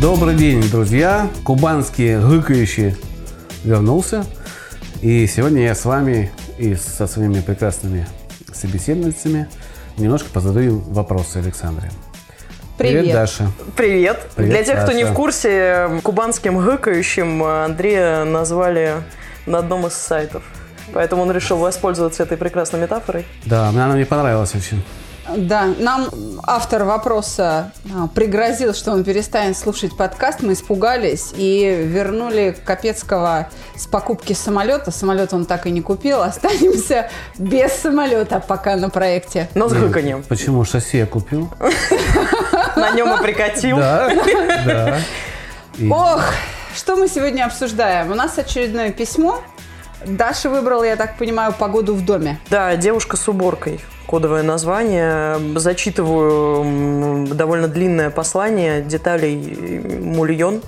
Добрый день, друзья! Кубанский гыкающий вернулся. И сегодня я с вами и со своими прекрасными собеседницами немножко позадаю вопросы Александре. Привет. Даша. Привет. Привет, Для тех, кто не Даша. в курсе, кубанским гыкающим Андрея назвали на одном из сайтов. Поэтому он решил воспользоваться этой прекрасной метафорой. Да, мне она мне понравилась очень. Да, нам автор вопроса а, пригрозил, что он перестанет слушать подкаст. Мы испугались и вернули Капецкого с покупки самолета. Самолет он так и не купил. Останемся без самолета пока на проекте. Но с гыканьем. Почему шасси я купил? На нем и прикатил. Да, Ох, что мы сегодня обсуждаем? У нас очередное письмо. Даша выбрала, я так понимаю, погоду в доме. Да, девушка с уборкой. Кодовое название. Зачитываю довольно длинное послание, деталей мульон.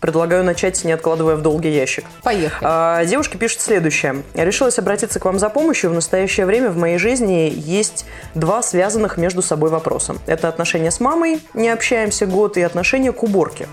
Предлагаю начать, не откладывая в долгий ящик. Поехали. А, Девушка пишет следующее. «Решилась обратиться к вам за помощью. В настоящее время в моей жизни есть два связанных между собой вопроса. Это отношения с мамой, не общаемся год, и отношения к уборке.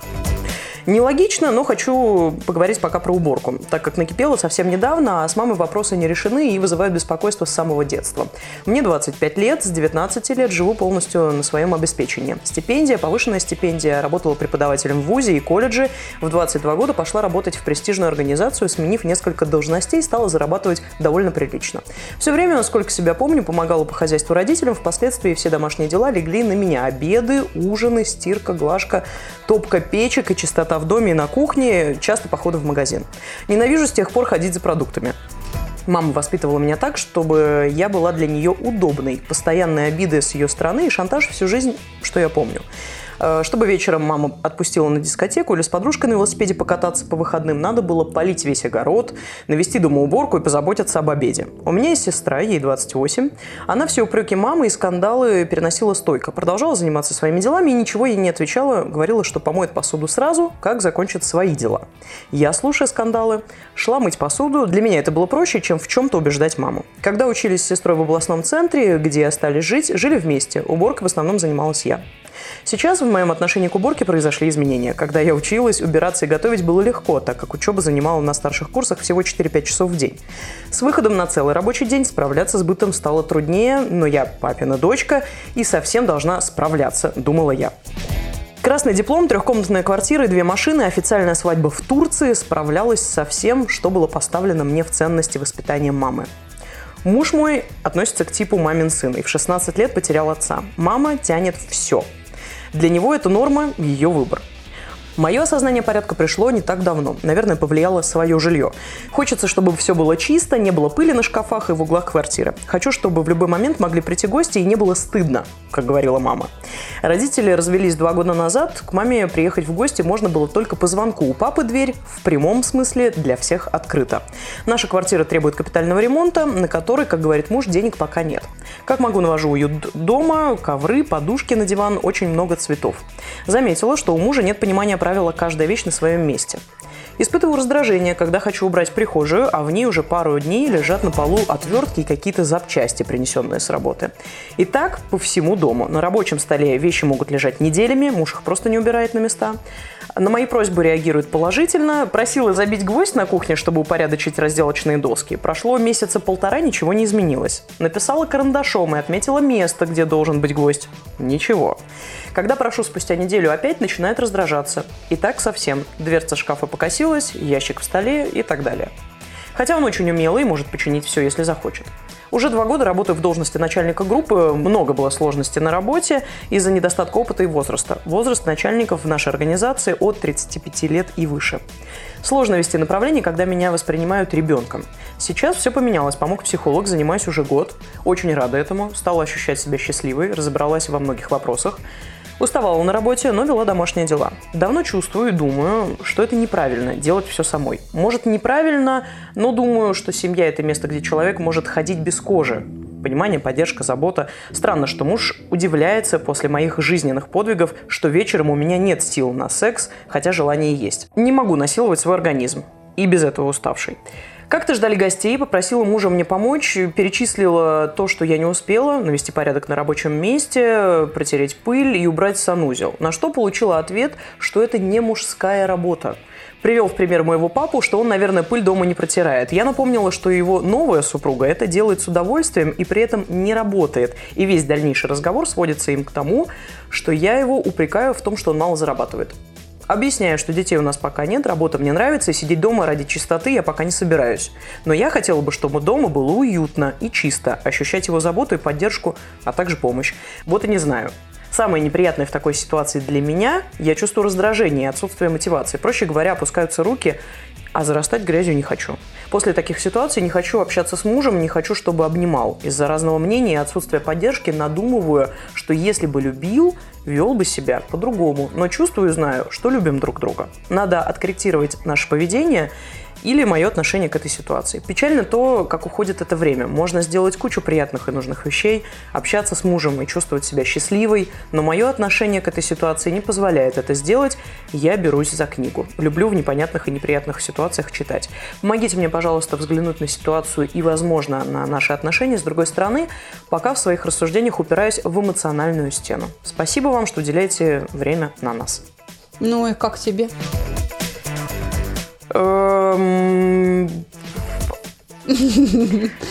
Нелогично, но хочу поговорить пока про уборку, так как накипело совсем недавно, а с мамой вопросы не решены и вызывают беспокойство с самого детства. Мне 25 лет, с 19 лет живу полностью на своем обеспечении. Стипендия, повышенная стипендия, работала преподавателем в ВУЗе и колледже. В 22 года пошла работать в престижную организацию, сменив несколько должностей, стала зарабатывать довольно прилично. Все время, насколько себя помню, помогала по хозяйству родителям, впоследствии все домашние дела легли на меня. Обеды, ужины, стирка, глажка, топка печек и чистота в доме и на кухне, часто походы в магазин. Ненавижу с тех пор ходить за продуктами. Мама воспитывала меня так, чтобы я была для нее удобной. Постоянные обиды с ее стороны и шантаж всю жизнь, что я помню. Э, Чтобы вечером мама отпустила на дискотеку или с подружкой на велосипеде покататься по выходным, надо было полить весь огород, навести дома уборку и позаботиться об обеде. У меня есть сестра, ей 28. Она все упреки мамы и скандалы переносила стойко. Продолжала заниматься своими делами и ничего ей не отвечала. Говорила, что помоет посуду сразу, как закончит свои дела. Я, слушая скандалы, шла мыть посуду. Для меня это было проще, чем в чем-то убеждать маму. Когда учились с сестрой в областном центре, где остались жить, жили вместе. Уборкой в основном занималась я. Сейчас в моем отношении к уборке произошли изменения. Когда я училась, убираться и готовить было легко, так как учеба занимала на старших курсах всего 4-5 часов в день. С выходом на целый рабочий день справляться с бытом стало труднее, но я папина дочка и совсем должна справляться, думала я. Красный диплом, трехкомнатная квартира и две машины, официальная свадьба в Турции справлялась со всем, что было поставлено мне в ценности воспитания мамы. Муж мой относится к типу мамин сын и в 16 лет потерял отца. Мама тянет все. Для него это норма, ее выбор. Мое осознание порядка пришло не так давно. Наверное, повлияло свое жилье. Хочется, чтобы все было чисто, не было пыли на шкафах и в углах квартиры. Хочу, чтобы в любой момент могли прийти гости и не было стыдно, как говорила мама. Родители развелись два года назад. К маме приехать в гости можно было только по звонку. У папы дверь в прямом смысле для всех открыта. Наша квартира требует капитального ремонта, на который, как говорит муж, денег пока нет. Как могу, навожу уют дома, ковры, подушки на диван, очень много цветов. Заметила, что у мужа нет понимания правила «каждая вещь на своем месте». Испытываю раздражение, когда хочу убрать прихожую, а в ней уже пару дней лежат на полу отвертки и какие-то запчасти, принесенные с работы. И так по всему дому. На рабочем столе вещи могут лежать неделями, муж их просто не убирает на места. На мои просьбы реагирует положительно. Просила забить гвоздь на кухне, чтобы упорядочить разделочные доски. Прошло месяца полтора, ничего не изменилось. Написала карандашом и отметила место, где должен быть гвоздь. Ничего. Когда прошу спустя неделю опять, начинает раздражаться. И так совсем. Дверца шкафа покосилась, ящик в столе и так далее. Хотя он очень умелый и может починить все, если захочет. Уже два года работаю в должности начальника группы. Много было сложностей на работе из-за недостатка опыта и возраста. Возраст начальников в нашей организации от 35 лет и выше. Сложно вести направление, когда меня воспринимают ребенком. Сейчас все поменялось. Помог психолог, занимаюсь уже год. Очень рада этому. Стала ощущать себя счастливой, разобралась во многих вопросах. Уставала на работе, но вела домашние дела. Давно чувствую и думаю, что это неправильно, делать все самой. Может, неправильно, но думаю, что семья – это место, где человек может ходить без кожи. Понимание, поддержка, забота. Странно, что муж удивляется после моих жизненных подвигов, что вечером у меня нет сил на секс, хотя желание есть. Не могу насиловать свой организм. И без этого уставший. Как-то ждали гостей, попросила мужа мне помочь, перечислила то, что я не успела, навести порядок на рабочем месте, протереть пыль и убрать санузел. На что получила ответ, что это не мужская работа. Привел в пример моего папу, что он, наверное, пыль дома не протирает. Я напомнила, что его новая супруга это делает с удовольствием и при этом не работает. И весь дальнейший разговор сводится им к тому, что я его упрекаю в том, что он мало зарабатывает. Объясняю, что детей у нас пока нет, работа мне нравится, и сидеть дома ради чистоты я пока не собираюсь. Но я хотела бы, чтобы дома было уютно и чисто, ощущать его заботу и поддержку, а также помощь. Вот и не знаю. Самое неприятное в такой ситуации для меня – я чувствую раздражение и отсутствие мотивации. Проще говоря, опускаются руки, а зарастать грязью не хочу. После таких ситуаций не хочу общаться с мужем, не хочу, чтобы обнимал. Из-за разного мнения и отсутствия поддержки надумываю, что если бы любил, вел бы себя по-другому. Но чувствую и знаю, что любим друг друга. Надо откорректировать наше поведение или мое отношение к этой ситуации. Печально то, как уходит это время. Можно сделать кучу приятных и нужных вещей, общаться с мужем и чувствовать себя счастливой, но мое отношение к этой ситуации не позволяет это сделать. Я берусь за книгу. Люблю в непонятных и неприятных ситуациях читать. Помогите мне, пожалуйста, взглянуть на ситуацию и, возможно, на наши отношения с другой стороны, пока в своих рассуждениях упираюсь в эмоциональную стену. Спасибо вам, что уделяете время на нас. Ну и как тебе? Эм,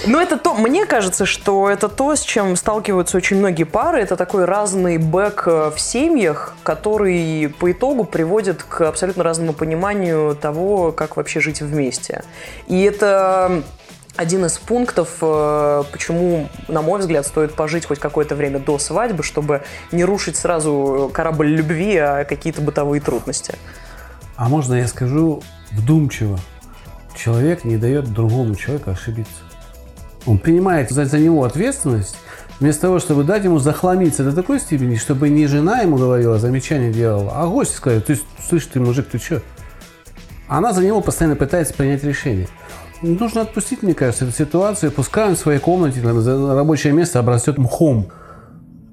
ну, это то, мне кажется, что это то, с чем сталкиваются очень многие пары. Это такой разный бэк э, в семьях, который по итогу приводит к абсолютно разному пониманию того, как вообще жить вместе. И это один из пунктов, э, почему, на мой взгляд, стоит пожить хоть какое-то время до свадьбы, чтобы не рушить сразу корабль любви, а какие-то бытовые трудности. А можно я скажу вдумчиво? Человек не дает другому человеку ошибиться. Он принимает за, за него ответственность, вместо того, чтобы дать ему захламиться до такой степени, чтобы не жена ему говорила, замечание делала, а гость сказал, ты слышь, ты мужик, ты что? Она за него постоянно пытается принять решение. Нужно отпустить, мне кажется, эту ситуацию, пускай он в своей комнате, на рабочее место обрастет мхом.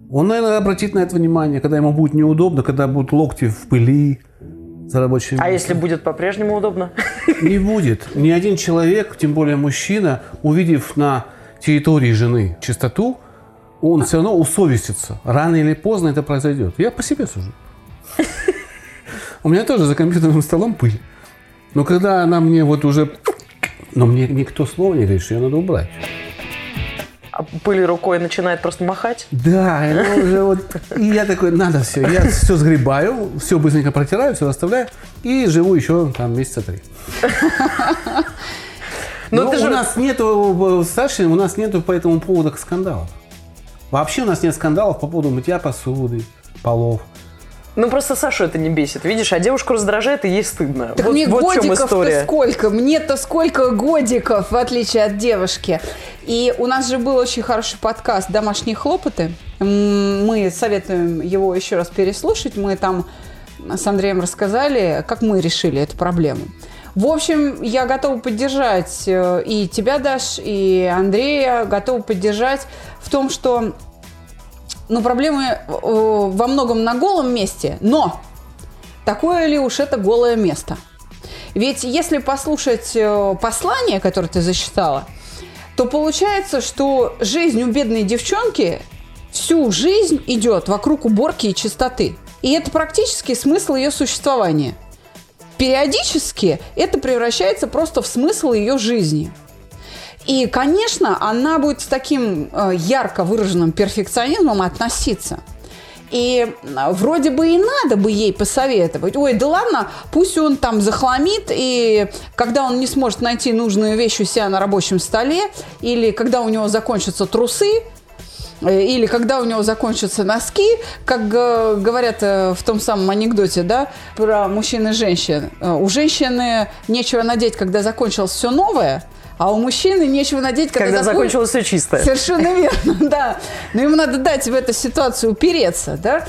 Он, наверное, обратит на это внимание, когда ему будет неудобно, когда будут локти в пыли, за рабочим А если будет по-прежнему удобно? Не будет. Ни один человек, тем более мужчина, увидев на территории жены чистоту, он все равно усовестится. Рано или поздно это произойдет. Я по себе сужу. У меня тоже за компьютерным столом пыль. Но когда она мне вот уже... Но мне никто слова не говорит, что ее надо убрать а пыли рукой начинает просто махать. Да, уже вот... И я такой, надо все. Я все сгребаю, все быстренько протираю, все оставляю. И живу еще там месяца три. Но, Но у же... нас нету, Саша, у нас нету по этому поводу скандалов. Вообще у нас нет скандалов по поводу мытья посуды, полов. Ну просто Сашу это не бесит, видишь, а девушку раздражает и ей стыдно. Так вот, мне вот годиков-то сколько? Мне-то сколько годиков, в отличие от девушки. И у нас же был очень хороший подкаст «Домашние хлопоты». Мы советуем его еще раз переслушать. Мы там с Андреем рассказали, как мы решили эту проблему. В общем, я готова поддержать э, и тебя, Даш, и Андрея, готова поддержать в том, что ну, проблемы э, во многом на голом месте, но такое ли уж это голое место? Ведь если послушать э, послание, которое ты зачитала, то получается, что жизнь у бедной девчонки всю жизнь идет вокруг уборки и чистоты. И это практически смысл ее существования. Периодически это превращается просто в смысл ее жизни – и, конечно, она будет с таким э, ярко выраженным перфекционизмом относиться. И э, вроде бы и надо бы ей посоветовать. Ой, да ладно, пусть он там захламит, и когда он не сможет найти нужную вещь у себя на рабочем столе, или когда у него закончатся трусы, э, или когда у него закончатся носки, как говорят в том самом анекдоте, да, про мужчин и женщин. У женщины нечего надеть, когда закончилось все новое – а у мужчины нечего надеть, когда, Когда закончилось все чистое. Совершенно верно, да. Но ему надо дать в эту ситуацию упереться, да.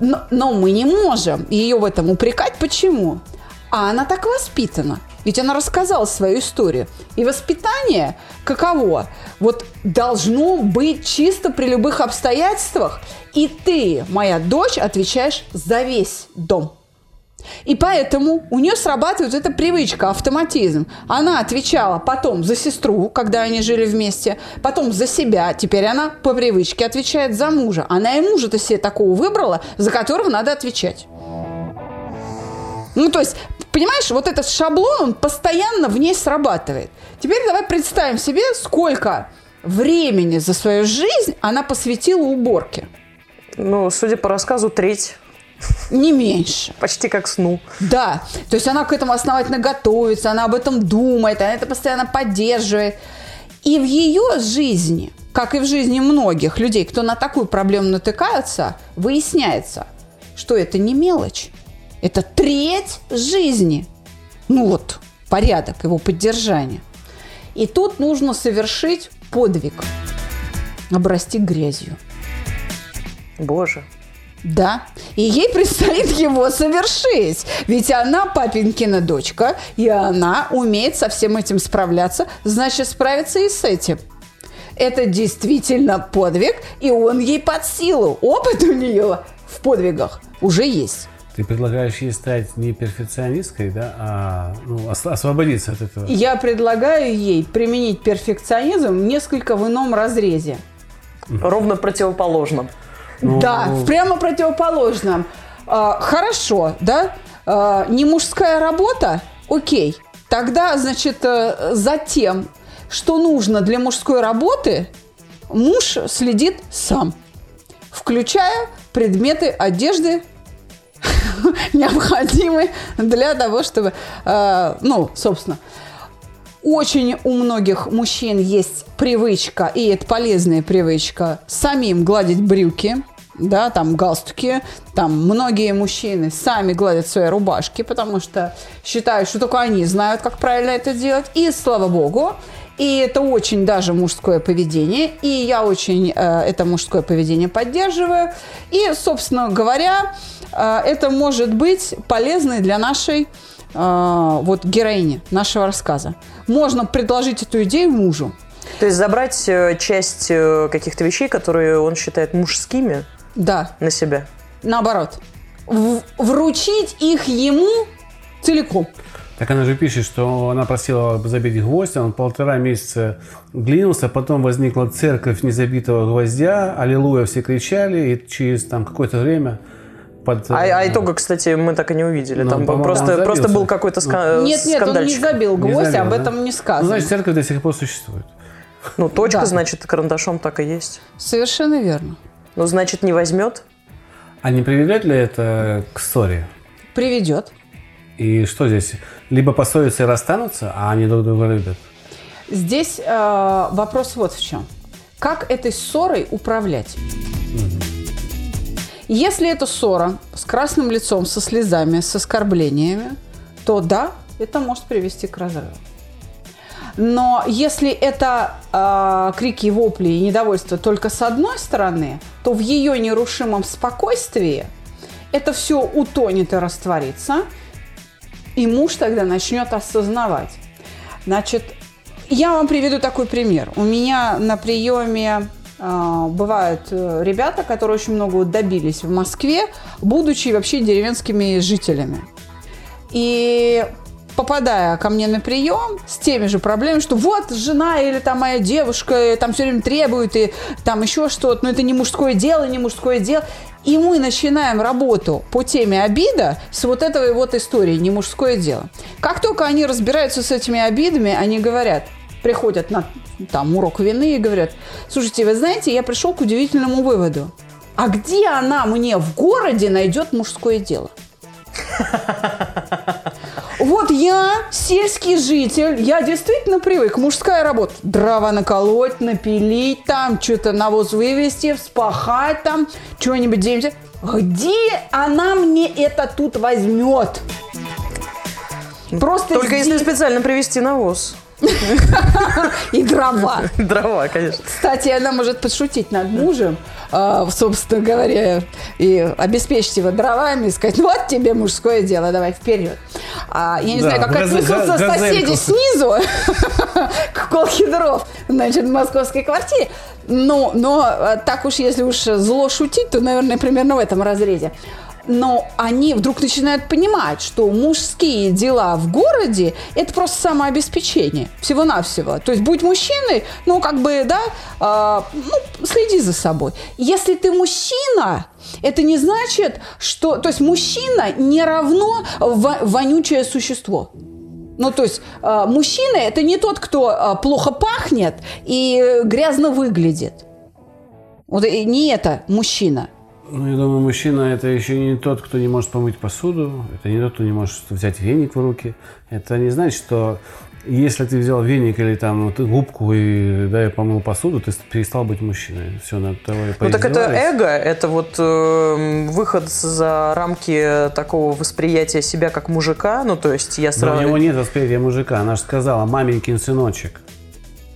Но, но мы не можем ее в этом упрекать. Почему? А она так воспитана. Ведь она рассказала свою историю. И воспитание каково? Вот должно быть чисто при любых обстоятельствах. И ты, моя дочь, отвечаешь за весь дом. И поэтому у нее срабатывает эта привычка, автоматизм. Она отвечала потом за сестру, когда они жили вместе, потом за себя. Теперь она по привычке отвечает за мужа. Она и мужа-то себе такого выбрала, за которого надо отвечать. Ну, то есть, понимаешь, вот этот шаблон, он постоянно в ней срабатывает. Теперь давай представим себе, сколько времени за свою жизнь она посвятила уборке. Ну, судя по рассказу, треть. Не меньше. Почти как сну. Да, то есть она к этому основательно готовится, она об этом думает, она это постоянно поддерживает. И в ее жизни, как и в жизни многих людей, кто на такую проблему натыкаются, выясняется, что это не мелочь, это треть жизни. Ну вот, порядок его поддержания. И тут нужно совершить подвиг, обрасти грязью. Боже. Да, и ей предстоит его совершить. Ведь она папинкина дочка, и она умеет со всем этим справляться, значит, справиться и с этим. Это действительно подвиг, и он ей под силу. Опыт у нее в подвигах уже есть. Ты предлагаешь ей стать не перфекционисткой, да, а ну, ос- освободиться от этого. Я предлагаю ей применить перфекционизм несколько в ином разрезе. Ровно противоположном. Да, прямо противоположном. А, хорошо, да? А, не мужская работа? Окей. Тогда, значит, э, за тем, что нужно для мужской работы, муж следит сам, включая предметы одежды, необходимые для того, чтобы, э, ну, собственно, очень у многих мужчин есть привычка, и это полезная привычка, самим гладить брюки, да, там галстуки, там многие мужчины сами гладят свои рубашки, потому что считают, что только они знают, как правильно это делать, и слава богу, и это очень даже мужское поведение, и я очень э, это мужское поведение поддерживаю, и, собственно говоря, э, это может быть полезной для нашей э, вот героини нашего рассказа. Можно предложить эту идею мужу. То есть забрать э, часть э, каких-то вещей, которые он считает мужскими, Да, на себя. наоборот. В- вручить их ему целиком. Так она же пишет, что она просила забить гвоздь, он полтора месяца глинился, потом возникла церковь незабитого гвоздя, аллилуйя, все кричали, и через там какое-то время под... А, а итога, кстати, мы так и не увидели. Ну, Там просто, просто был какой-то ска- Нет, нет, он не забил не гвоздь, забил, об да? этом не Ну, сказано. значит, церковь до сих пор существует. Ну, точка, Да. значит, карандашом так и есть. Совершенно верно. Ну, значит, не возьмет. А не приведет ли это к ссоре? Приведет. И что здесь? Либо поссорятся и расстанутся, а они друг друга любят. Здесь э, вопрос вот в чем. Как этой ссорой управлять? Если это ссора с красным лицом, со слезами, с оскорблениями, то да, это может привести к разрыву. Но если это э, крики, вопли и недовольство только с одной стороны, то в ее нерушимом спокойствии это все утонет и растворится, и муж тогда начнет осознавать. Значит, я вам приведу такой пример. У меня на приеме э, бывают ребята, которые очень много добились в Москве, будучи вообще деревенскими жителями. И попадая ко мне на прием с теми же проблемами, что вот жена или там моя девушка там все время требует и там еще что-то, но это не мужское дело, не мужское дело. И мы начинаем работу по теме обида с вот этой вот истории, не мужское дело. Как только они разбираются с этими обидами, они говорят, приходят на там урок вины и говорят, слушайте, вы знаете, я пришел к удивительному выводу. А где она мне в городе найдет мужское дело? Вот я сельский житель, я действительно привык. Мужская работа. Дрова наколоть, напилить там, что-то навоз вывести, вспахать там, что-нибудь делать. Где она мне это тут возьмет? Просто Только здесь- если специально привезти навоз. И дрова. Дрова, конечно. Кстати, она может подшутить над мужем, э, собственно говоря, и обеспечить его дровами, и сказать, вот тебе мужское дело, давай вперед. А, я не Да, знаю, как газе- соседи снизу к колке дров, значит, в московской квартире. Но, но э, так уж, если уж зло шутить, то, наверное, примерно в этом разрезе. Но они вдруг начинают понимать, что мужские дела в городе – это просто самообеспечение, всего-навсего. То есть будь мужчиной, ну, как бы, да, а, ну, следи за собой. Если ты мужчина, это не значит, что... То есть мужчина не равно во- вонючее существо. Ну, то есть э, мужчина – это не тот, кто э, плохо пахнет и э, грязно выглядит. Вот и не это мужчина. Ну, я думаю, мужчина это еще не тот, кто не может помыть посуду, это не тот, кто не может взять веник в руки. Это не значит, что если ты взял веник или там вот, губку и, да, и помыл посуду, ты перестал быть мужчиной. Все, на того и Ну так это эго, это вот э, выход за рамки такого восприятия себя как мужика. Ну то есть я сразу... у него нет восприятия мужика. Она же сказала, маменькин сыночек.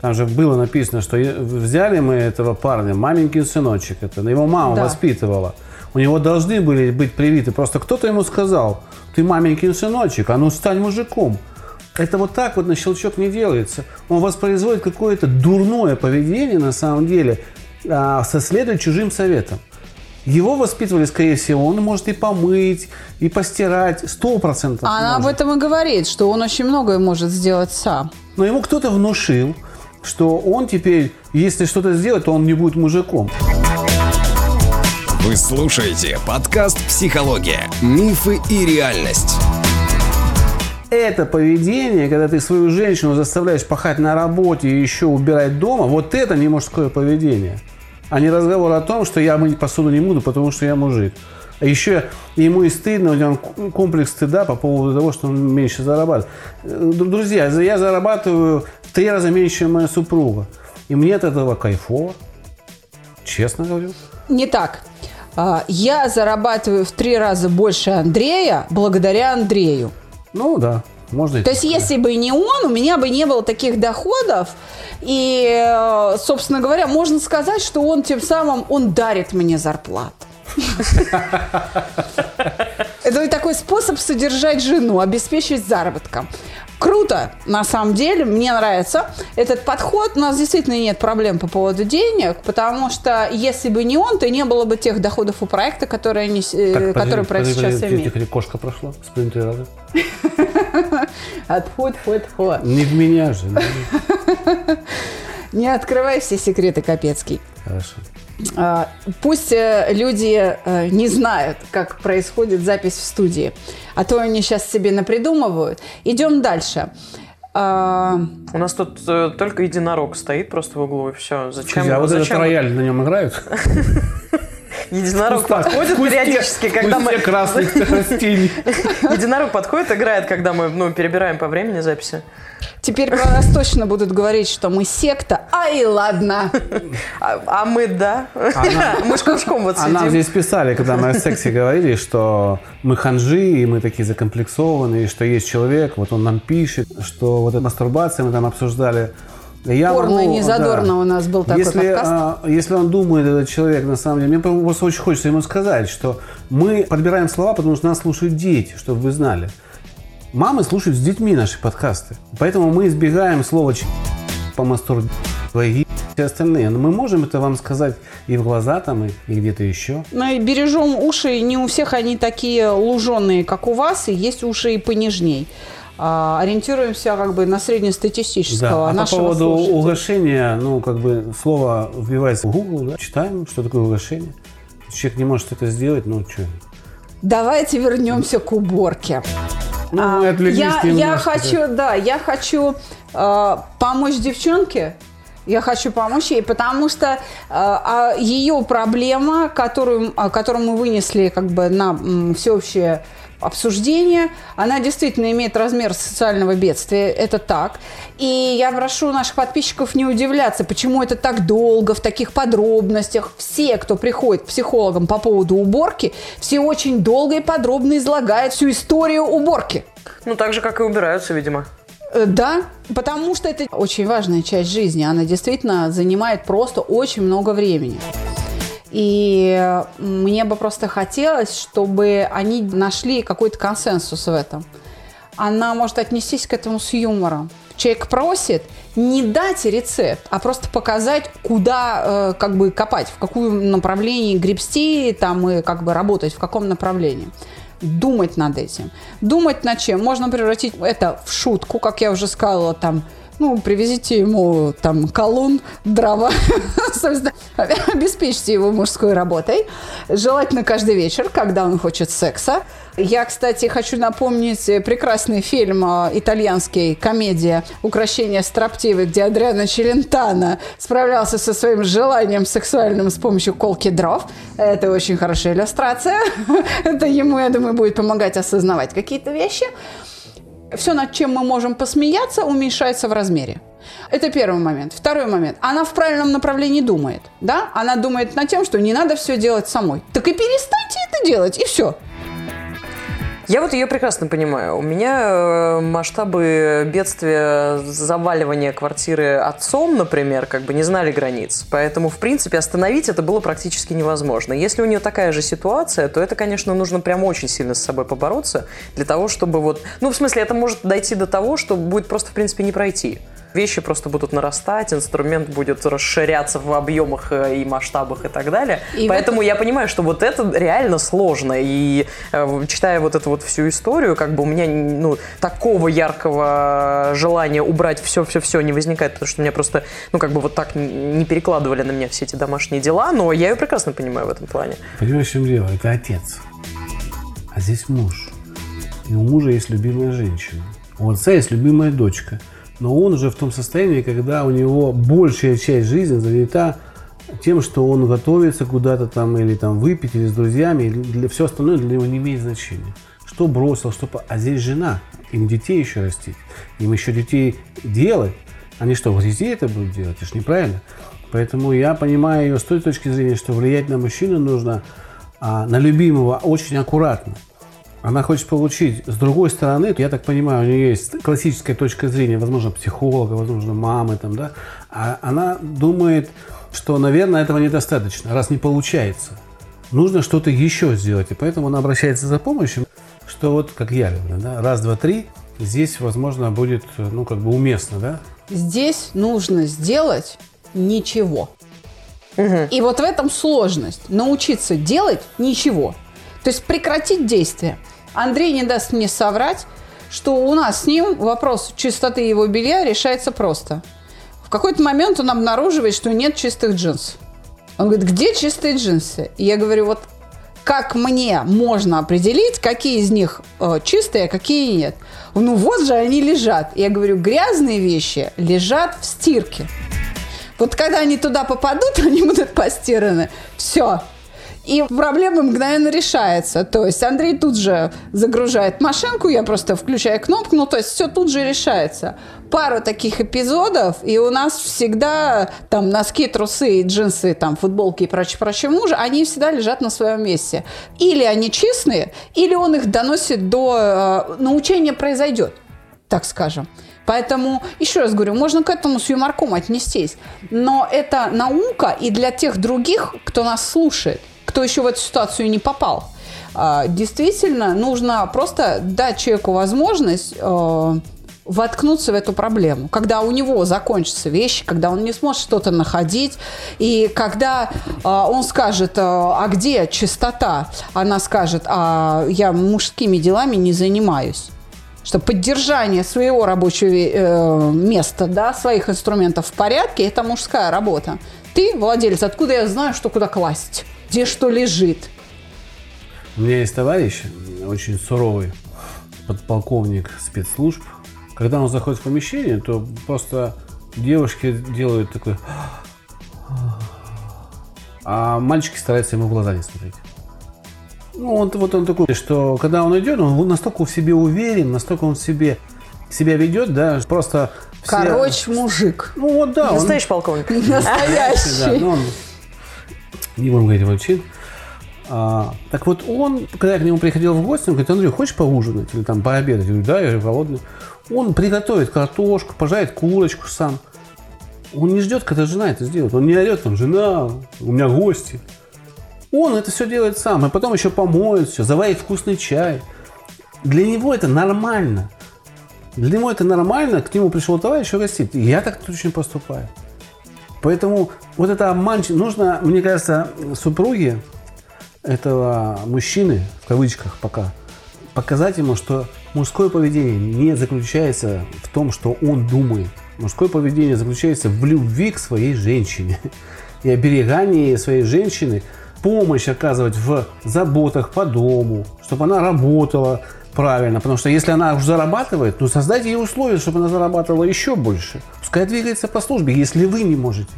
Там же было написано, что взяли мы этого парня, маменькин сыночек. Это его мама Да. воспитывала. У него должны были быть привиты. Просто кто-то ему сказал, ты маменькин сыночек, а ну стань мужиком. Это вот так вот на щелчок не делается. Он воспроизводит какое-то дурное поведение на самом деле, а, со следует чужим советом. Его воспитывали, скорее всего, он может и помыть, и постирать, сто процентов. Она об может. этом и говорит, что он очень многое может сделать сам. Но ему кто-то внушил, что он теперь, если что-то сделает, то он не будет мужиком. Вы слушаете подкаст «Психология. Мифы и реальность». Это поведение, когда ты свою женщину заставляешь пахать на работе и еще убирать дома, вот это не мужское поведение. А не разговор о том, что я мыть посуду не буду, потому что я мужик. А еще ему и стыдно, у него комплекс стыда по поводу того, что он меньше зарабатывает. Э, дру- Друзья, я зарабатываю три раза меньше, чем моя супруга. И мне от этого кайфово. Честно говорю. Не так. А, Я зарабатываю в три раза больше Андрея благодаря Андрею. Ну да, можно и То есть, если бы не он, у меня бы не было таких доходов. И, э, собственно говоря, можно сказать, что он тем самым, он дарит мне зарплату. Это такой способ содержать жену, обеспечить заработком. Круто, на самом деле, мне нравится этот подход. У нас действительно нет проблем по поводу денег, потому что если бы не он, то не было бы тех доходов у проекта, которые, они, э, Так, которые подожди, проект подожди, сейчас подожди, имеет. тихо, кошка прошла с принтера. Отход, ход, ход. Не в меня же. Не открывай все секреты, Капецкий. Хорошо. А, Пусть э, люди э, не знают, как происходит запись в студии, а то они сейчас себе напридумывают. Идем дальше. А, У нас тут э, только единорог стоит просто в углу, и все. Зачем? Скажи, а вот этот зачем рояль на нем играют? Единорог подходит периодически, когда мы... красных растений. Единорог подходит, играет, когда мы ну, перебираем по времени записи. теперь про нас точно будут говорить, что мы секта. Ай, ладно. А, а мы да. Мы ж кружком вот А нам сидим. здесь писали, когда мы о сексе говорили, что мы ханжи, и мы такие закомплексованные, что есть человек, вот он нам пишет, что вот эта мастурбация мы там обсуждали. Я Порно могу, не задорно да. у нас был такой если, подкаст. а, если он думает, этот человек, на самом деле, мне просто очень хочется ему сказать, что мы подбираем слова, потому что нас слушают дети, чтобы вы знали. Мамы слушают с детьми наши подкасты. Поэтому мы избегаем слова «ч***, по мастурбации и все остальные. Но мы можем это вам сказать и в глаза там, и, и где-то еще. Ну бережем уши, не у всех они такие луженые, как у вас, и есть уши и понежней. А, ориентируемся как бы на среднестатистического Да. А по поводу слушателя. угошения, ну, как бы слово вбивается в Google, да, читаем, что такое угошение. Человек не может это сделать, ну, что. Давайте вернемся к уборке. Ну, А, я, я хочу, да, я хочу э, помочь девчонке. Я хочу помочь ей, потому что э, а ее проблема, которую, которую мы вынесли как бы на м, всеобщее обсуждение, она действительно имеет размер социального бедствия, это так. И я прошу наших подписчиков не удивляться, почему это так долго, в таких подробностях. Все, кто приходит к психологам по поводу уборки, все очень долго и подробно излагают всю историю уборки. Ну, так же, как и убираются, видимо. Э, Да, потому что это очень важная часть жизни. Она действительно занимает просто очень много времени. И мне бы просто хотелось, чтобы они нашли какой-то консенсус в этом. Она может отнестись к этому с юмором. Человек просит не дать рецепт, а просто показать, куда э, как бы копать, в каком направлении гребсти там, и как бы работать, в каком направлении думать над этим. Думать над чем? Можно превратить это в шутку, как я уже сказала, там, ну, привезите ему там колун, дрова, собственно, обеспечьте его мужской работой. Желательно каждый вечер, когда он хочет секса. Я, кстати, хочу напомнить прекрасный фильм э, итальянский, комедия «Укращение строптивой», где Адриано Челентано справлялся со своим желанием сексуальным с помощью колки дров. Это очень хорошая иллюстрация. Это ему, я думаю, будет помогать осознавать какие-то вещи все, над чем мы можем посмеяться, уменьшается в размере. Это первый момент. Второй момент. Она в правильном направлении думает. Да? Она думает над тем, что не надо все делать самой. Так и перестаньте это делать, и все. Я вот ее прекрасно понимаю. У меня э, масштабы бедствия заваливания квартиры отцом, например, как бы не знали границ. Поэтому, в принципе, остановить это было практически невозможно. Если у нее такая же ситуация, то это, конечно, нужно прям очень сильно с собой побороться для того, чтобы вот... Ну, в смысле, это может дойти до того, что будет просто, в принципе, не пройти. Вещи просто будут нарастать, инструмент будет расширяться в объемах э, и масштабах и так далее. И Поэтому вот- я понимаю, что вот это реально сложно. И э, читая вот эту вот всю историю, как бы у меня ну, такого яркого желания убрать все-все-все не возникает, потому что у меня просто, ну, как бы вот так не перекладывали на меня все эти домашние дела, но я ее прекрасно понимаю в этом плане. Понимаешь, в чем дело? Это отец. А здесь муж. И у мужа есть любимая женщина. У отца есть любимая дочка. Но он уже в том состоянии, когда у него большая часть жизни занята тем, что он готовится куда-то там или там выпить, или с друзьями, или для, все остальное для него не имеет значения. Что бросил, что... А здесь жена, им детей еще растить, им еще детей делать. Они что, вот детей это будут делать? Это же неправильно. Поэтому я понимаю ее с той точки зрения, что влиять на мужчину нужно, а, на любимого очень аккуратно. Она хочет получить. С другой стороны, я так понимаю, у нее есть классическая точка зрения, возможно, психолога, возможно, мамы там, да. А она думает, что, наверное, этого недостаточно, раз не получается. Нужно что-то еще сделать. И поэтому она обращается за помощью, что вот, как я люблю, да, раз, два, три, здесь, возможно, будет, ну, как бы уместно, да. Здесь нужно сделать ничего. И вот в этом сложность. Научиться делать ничего. То есть прекратить действие. Андрей не даст мне соврать, что у нас с ним вопрос чистоты его белья решается просто. В какой-то момент он обнаруживает, что нет чистых джинсов. Он говорит, где чистые джинсы? И я говорю, вот как мне можно определить, какие из них э, чистые, а какие нет? Ну вот же они лежат. Я говорю, грязные вещи лежат в стирке. Вот когда они туда попадут, они будут постираны. Все. И проблема мгновенно решается. То есть Андрей тут же загружает машинку, я просто включаю кнопку, ну то есть все тут же решается. Пару таких эпизодов, и у нас всегда там носки, трусы, джинсы, там футболки и прочее, прочее мужа, они всегда лежат на своем месте. Или они честные, или он их доносит до... э, научения произойдет так скажем. Поэтому, еще раз говорю, можно к этому с юморком отнестись. Но это наука и для тех других, кто нас слушает, кто еще в эту ситуацию не попал. А, Действительно, нужно просто дать человеку возможность э, воткнуться в эту проблему. Когда у него закончатся вещи, когда он не сможет что-то находить, и когда э, он скажет, э, а где чистота, она скажет, а я мужскими делами не занимаюсь что поддержание своего рабочего э, места, да, своих инструментов в порядке, это мужская работа. Ты, владелец, откуда я знаю, что куда класть? Где что лежит? У меня есть товарищ, очень суровый подполковник спецслужб. Когда он заходит в помещение, то просто девушки делают такой... А мальчики стараются ему в глаза не смотреть. Ну, он, вот он такой, что когда он идет, он настолько в себе уверен, настолько он в себе себя ведет, да, просто... все- Короче, мужик. Ну, вот да, он- Настоящий полковник. да, Настоящий. ну, он, не будем говорить его чин. А, так вот он, когда я к нему приходил в гости, он говорит, Андрей, хочешь поужинать или там пообедать? Я говорю, да, я говорю, голодный. Он приготовит картошку, пожарит курочку сам. Он не ждет, когда жена это сделает. Он не орет там, жена, у меня гости. Он это все делает сам. И потом еще помоет все, заварит вкусный чай. Для него это нормально. Для него это нормально. К нему пришел товарищ и гостит. И я так точно поступаю. Поэтому вот это обманчиво. Нужно, мне кажется, супруге этого мужчины, в кавычках пока, показать ему, что мужское поведение не заключается в том, что он думает. Мужское поведение заключается в любви к своей женщине и оберегании своей женщины, помощь оказывать в заботах по дому, чтобы она работала правильно. Потому что если она уже зарабатывает, то создайте ей условия, чтобы она зарабатывала еще больше. Пускай двигается по службе, если вы не можете.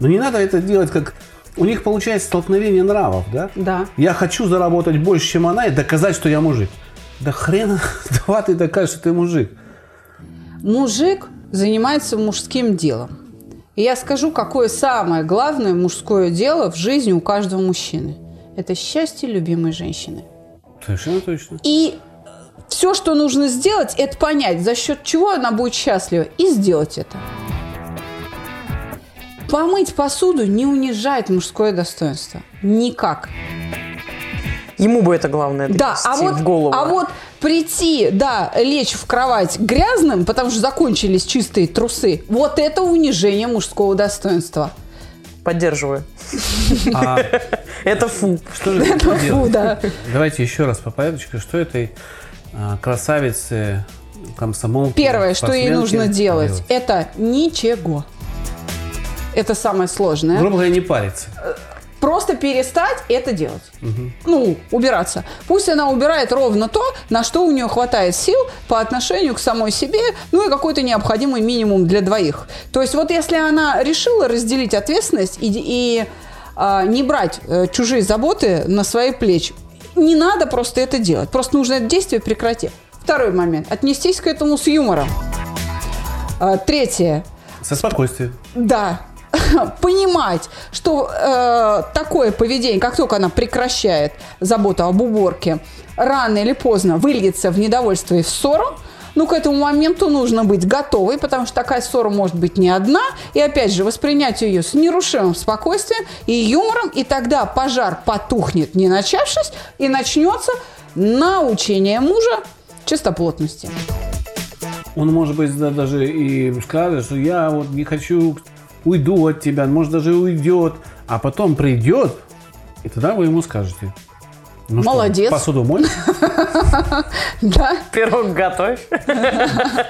Но не надо это делать как... У них получается столкновение нравов, да? Да. Я хочу заработать больше, чем она, и доказать, что я мужик. Да хрена, два ты докажешь, что ты мужик. Мужик занимается мужским делом. И я скажу, какое самое главное мужское дело в жизни у каждого мужчины. Это счастье любимой женщины. Совершенно точно. И все, что нужно сделать, это понять, за счет чего она будет счастлива, и сделать это. Помыть посуду не унижает мужское достоинство. Никак. Ему бы это главное Да, а вот, в голову. а вот прийти, да, лечь в кровать грязным, потому что закончились чистые трусы, вот это унижение мужского достоинства. Поддерживаю. А Это фу. что же Это фу, да. Давайте еще раз по порядочку. Что этой а, красавице, комсомолке, Первое, что ей нужно делать, это ничего. Это самое сложное. Грубо говоря, не париться. Просто перестать это делать. Ну, убираться. Пусть она убирает ровно то, на что у нее хватает сил по отношению к самой себе, ну и какой-то необходимый минимум для двоих. То есть вот если она решила разделить ответственность и, и, а, не брать э, чужие заботы на свои плечи, не надо просто это делать. Просто нужно это действие прекратить. Второй момент. Отнестись к этому с юмором. А, Третье. Со спокойствием. Да. Понимать, что э, такое поведение, как только она прекращает заботу об уборке, рано или поздно выльется в недовольство и в ссору, ну, к этому моменту нужно быть готовой, потому что такая ссора может быть не одна. И опять же, воспринять ее с нерушимым спокойствием и юмором, и тогда пожар потухнет, не начавшись, и начнется научение мужа чистоплотности. Он, может быть, да, даже и скажет, что я вот не хочу, уйду от тебя, может, даже уйдет, а потом придет, и тогда вы ему скажете. Ну что, Молодец. посуду мой? Да. Пирог готовь.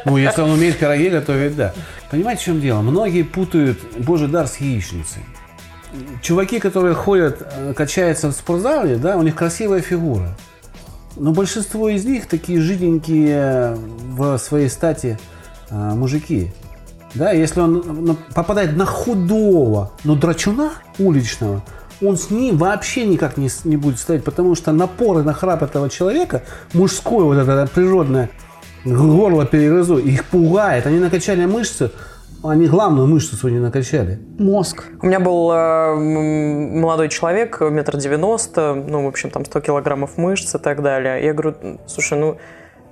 Ну, если он умеет пироги готовить, да. Понимаете, в чем дело? Многие путают Божий дар с яичницей. Чуваки, которые ходят, э, качаются в спортзале, да, у них красивая фигура. Но большинство из них такие жиденькие в своей стати э, мужики. Да, если он на- попадает на худого, но драчуна уличного, он с ним вообще никак не, не будет стоять, потому что напор и нахрап этого человека, мужское вот это природное горло перегрызу, их пугает. Они накачали мышцы, они главную мышцу свою не накачали. Мозг. У меня был э, молодой человек, метр девяносто, ну, в общем, там 100 килограммов мышц и так далее. Я говорю, слушай, ну,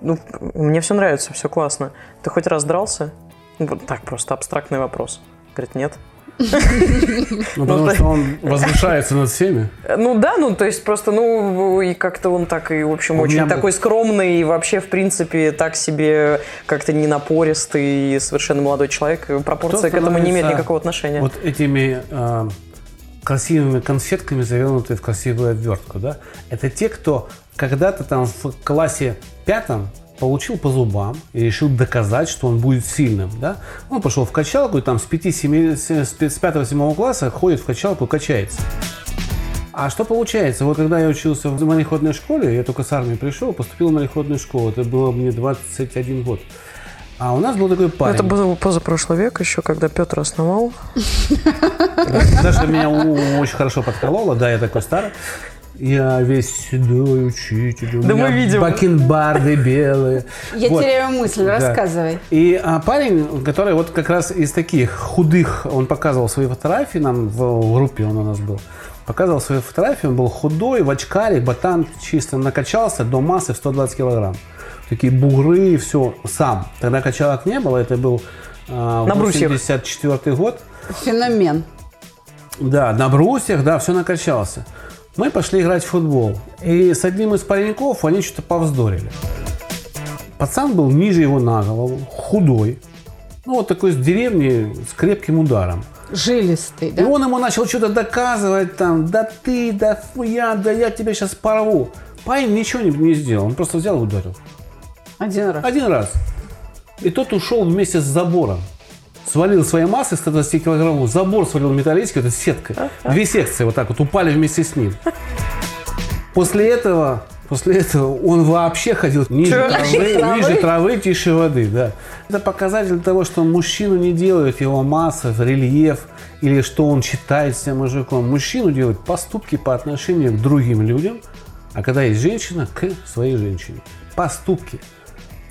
ну, мне все нравится, все классно. Ты хоть раз дрался? Ну, Вот так просто абстрактный вопрос. Говорит, нет. Ну, потому да. что он возвышается над всеми. Ну да, ну то есть просто, ну и как-то он так и, в общем, очень такой скромный и вообще, в принципе, так себе как-то не напористый и совершенно молодой человек. Пропорция к этому не имеет никакого отношения. Вот этими э, красивыми конфетками, завернутые в красивую обвертку, да, это те, кто когда-то там в классе пятом получил по зубам и решил доказать, что он будет сильным, да. Он пошел в качалку и там с 5-7, с 5-7 класса ходит в качалку качается. А что получается? Вот когда я учился в мореходной школе, я только с армии пришел, поступил в мореходную школу, это было мне 21 год. А у нас был такой парень. Это было позапрошлый век еще, когда Петр основал. Даша меня очень хорошо подколола, да, я такой старый. Я весь седой учитель, у Да мы видим. бакенбарды белые. Я Вот. теряю мысль, Да. рассказывай. И а, парень, который вот как раз из таких худых, он показывал свои фотографии нам в, группе, он у нас был. Показывал свои фотографии, он был худой, в очкаре, ботан чисто, накачался до массы в 120 килограмм. такие бугры, все сам. Тогда качалок не было, это был а, На брусьях. 84 год. Феномен. Да, на брусьях, да, все накачался. Мы пошли играть в футбол. И с одним из пареньков они что-то повздорили. Пацан был ниже его на голову, худой. Ну, вот такой с деревни с крепким ударом. Жилистый, И да? он ему начал что-то доказывать там, да ты, да я, да я тебя сейчас порву. Парень ничего не, не сделал, он просто взял и ударил. Один раз. Один раз. И тот ушел вместе с забором. Свалил своей массой 120 килограммов, забор свалил металлический, это сетка. Две секции вот так вот упали вместе с ним. После этого, после этого он вообще ходил ниже травы, ниже травы, тише воды, да. Это показатель того, что мужчину не делает его масса, рельеф, или что он считает себя мужиком. Мужчину делают поступки по отношению к другим людям, а когда есть женщина, к своей женщине. Поступки.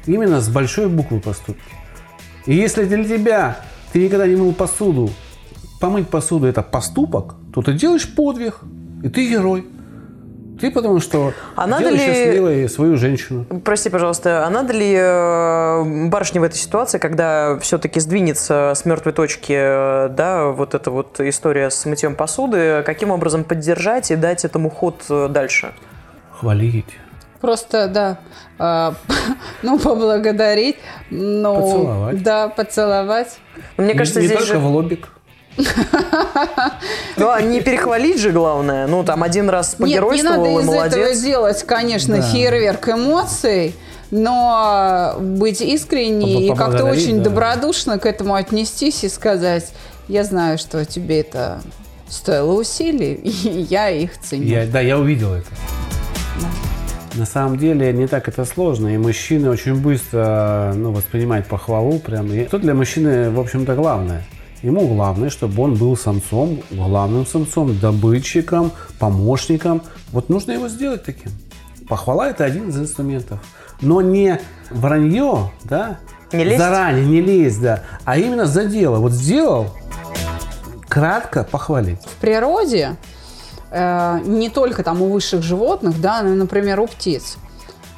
Именно с большой буквы поступки. И если для тебя ты никогда не мыл посуду, помыть посуду это поступок, то ты делаешь подвиг, и ты герой. Ты потому что А надо ли- счастливой свою женщину. Прости, пожалуйста, а надо ли э, барышне в этой ситуации, когда все-таки сдвинется с мертвой точки, э, да, вот эта вот история с мытьем посуды, каким образом поддержать и дать этому ход э, дальше? Хвалить. Просто, да, а, ну, поблагодарить, ну, Поцеловать. да, поцеловать. Мне кажется, не здесь только же... в лобик. Ну, а не перехвалить же главное. Ну, там один раз Нет, не погеройствовал надо и из этого молодец. делать, конечно, Да. фейерверк эмоций, но быть искренней и как-то очень да. добродушно к этому отнестись и сказать, я знаю, что тебе это стоило усилий, и я их ценю. Я, да, я увидел это. На самом деле не так это сложно, и мужчины очень быстро ну, воспринимают похвалу прям. И что для мужчины, в общем-то, главное? Ему главное, чтобы он был самцом, главным самцом, добытчиком, помощником. Вот нужно его сделать таким. Похвала – это один из инструментов. Но не вранье, да? Не лезть? Заранее, не лезть, да. А именно за дело. Вот сделал, кратко похвалить. в природе, э, не только там у высших животных, да, но, и, например, у птиц,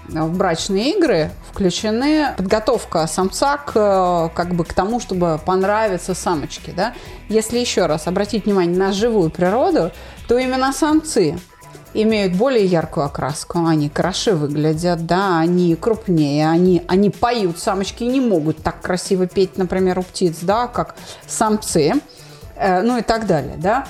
в брачные игры включены подготовка самца к, э, как бы, к тому, чтобы понравиться самочке. Да? Если еще раз обратить внимание на живую природу, то именно самцы имеют более яркую окраску, они краше выглядят, да, они крупнее, они, они поют, самочки не могут так красиво петь, например, у птиц, да, как самцы, э, ну и так далее, да.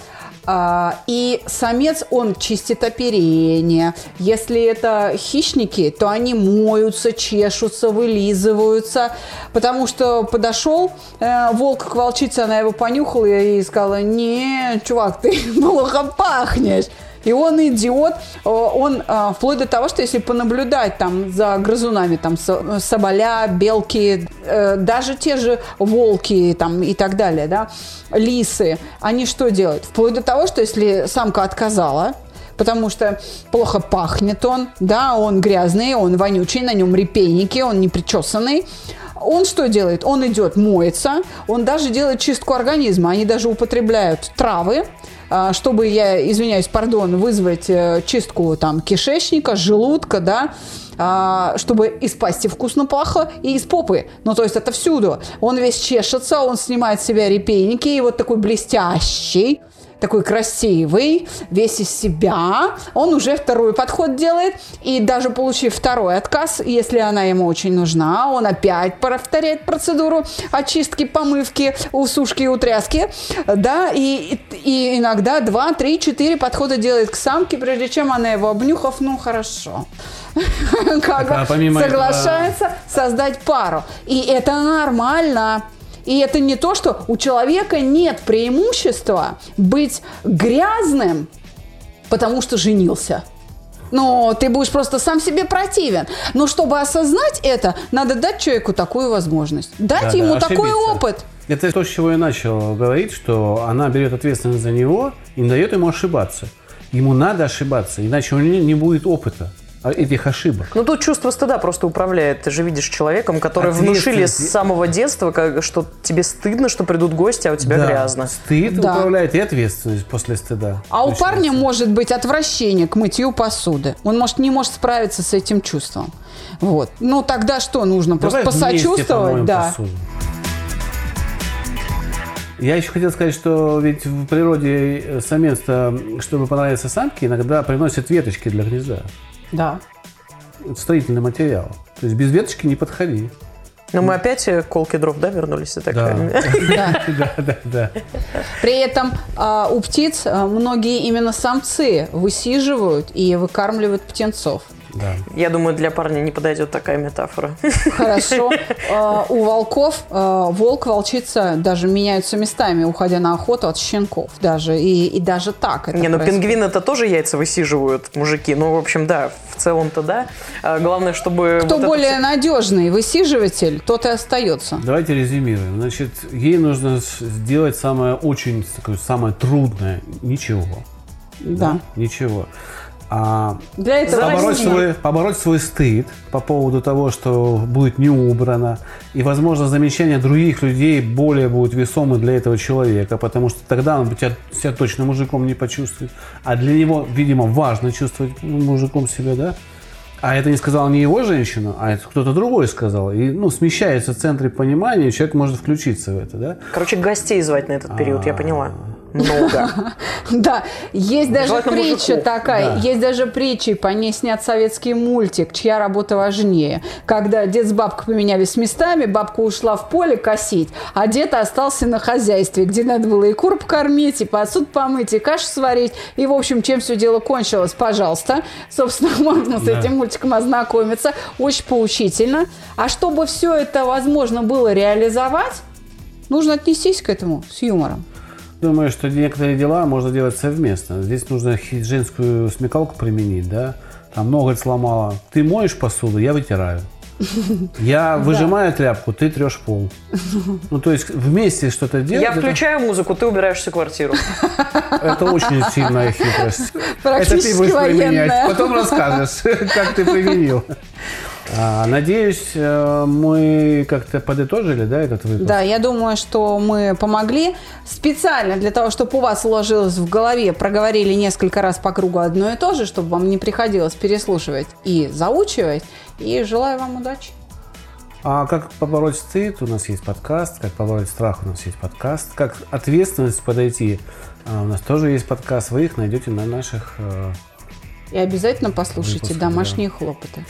А, И самец, он чистит оперение. Если это хищники, то они моются, чешутся, вылизываются. Потому что подошел э, волк к волчице, она его понюхала и сказала, не, чувак, ты плохо пахнешь. И он идиот, э, он э, вплоть до того, что если понаблюдать там за грызунами, там со- соболя, белки, э, даже те же волки там и так далее, да, лисы, они что делают? Вплоть до того, что если самка отказала, потому что плохо пахнет он, да, он грязный, он вонючий, на нем репейники, он не причесанный. Он что делает? Он идет, моется, он даже делает чистку организма. Они даже употребляют травы, чтобы, я извиняюсь, пардон, вызвать э, чистку там кишечника, желудка, да, а, чтобы из пасти вкусно пахло и из попы. Ну, то есть это всюду. Он весь чешется, он снимает с себя репейники, и вот такой блестящий, такой красивый, весь из себя, он уже второй подход делает, и даже получив второй отказ, если она ему очень нужна, он опять повторяет процедуру очистки, помывки, усушки и утряски, да, и, и иногда два, три, четыре подхода делает к самке, прежде чем она его обнюхав, ну хорошо, как соглашается создать пару, и это нормально. И это не то, что у человека нет преимущества быть грязным, потому что женился. Но ты будешь просто сам себе противен. Но чтобы осознать это, надо дать человеку такую возможность. Дать Да, ему да, такой ошибиться. опыт. Это то, с чего я начал говорить, что она берет ответственность за него и не дает ему ошибаться. Ему надо ошибаться, иначе у него не будет опыта этих ошибок. Ну тут чувство стыда просто управляет. Ты же видишь человеком, который внушили с самого детства, как- что тебе стыдно, что придут гости, а у тебя Да, грязно. Стыд Да. управляет и ответственность после стыда. А у парня может быть отвращение к мытью посуды. Он может не может справиться с этим чувством. Вот. Ну тогда что нужно? Давай Просто вместе посочувствовать, да. посуду. Я еще хотел сказать, что ведь в природе самец-то, чтобы понравиться самке, иногда приносят веточки для гнезда. Да. Это строительный материал. То есть без веточки не подходи. Но мы опять э, к колке дров, да, вернулись? И так, Да. э, Да. Да, да, да. При этом а, у птиц а, многие именно самцы высиживают и выкармливают птенцов. Да. Я думаю, для парня не подойдет такая метафора. Хорошо. А, У волков а, волк, волчица даже меняются местами, уходя на охоту от щенков даже. И, и даже так это Не, ну происходит. пингвины-то тоже яйца высиживают, мужики. Ну, в общем, да, в целом-то да. А главное, чтобы... Кто вот это более всё- надежный высиживатель, тот и остается. Давайте резюмируем. Значит, ей нужно сделать самое очень такое, самое трудное. Ничего. Да. Ничего. А Для этого побороть свой, побороть свой стыд по поводу того, что будет не убрано, и, возможно, замечания других людей более будут весомы для этого человека, потому что тогда он тебя, себя точно мужиком не почувствует. А для него, видимо, важно чувствовать мужиком себя, да? А это не сказала не его женщина, а это кто-то другой сказал. И, ну, смещается в центре понимания, и человек может включиться в это, да? Короче, гостей звать на этот период, я поняла. Много. Да, есть даже притча такая, есть даже притчи, по ней снят советский мультик «Чья работа важнее». Когда дед с бабкой поменялись местами, бабка ушла в поле косить, а дед остался на хозяйстве, где надо было и кур покормить, и посуд помыть, и кашу сварить. И, в общем, чем все дело кончилось, пожалуйста. Собственно, можно с этим мультиком ознакомиться. Очень поучительно. А чтобы все это возможно было реализовать, нужно отнестись к этому с юмором. Думаю, что некоторые дела можно делать совместно. Здесь нужно женскую смекалку применить, да? Там ноготь сломала. Ты моешь посуду, я вытираю. Я выжимаю тряпку, ты трешь пол. Ну, то есть вместе что-то делать. Я это- включаю музыку, ты убираешь всю квартиру. Это, очень сильная хитрость. Это ты Практически будешь военная. применять. Потом расскажешь, как ты применил. А, надеюсь, э, мы как-то подытожили, да, этот выпуск? Да, я думаю, что мы помогли специально для того, чтобы у вас уложилось в голове, проговорили несколько раз по кругу одно и то же, чтобы вам не приходилось переслушивать и заучивать. И желаю вам удачи. А как побороть стыд? У нас есть подкаст. Как побороть страх? У нас есть подкаст. Как ответственность подойти? А, У нас тоже есть подкаст. Вы их найдете на наших... э, И обязательно послушайте Выпуск, домашние хлопоты.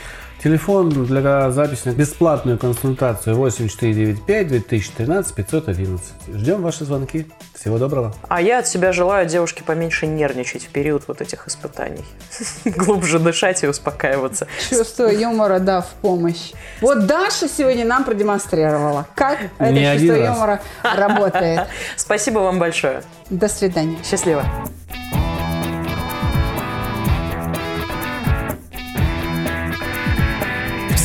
Телефон для записи на бесплатную консультацию 8495 2013 511. Ждем ваши звонки. Всего доброго. А я от себя желаю девушке поменьше нервничать в период вот этих испытаний. Глубже дышать и успокаиваться. Чувство юмора, да, в помощь. Вот Даша сегодня нам продемонстрировала, как это Не один чувство раз. юмора работает. Спасибо вам большое. До свидания. Счастливо.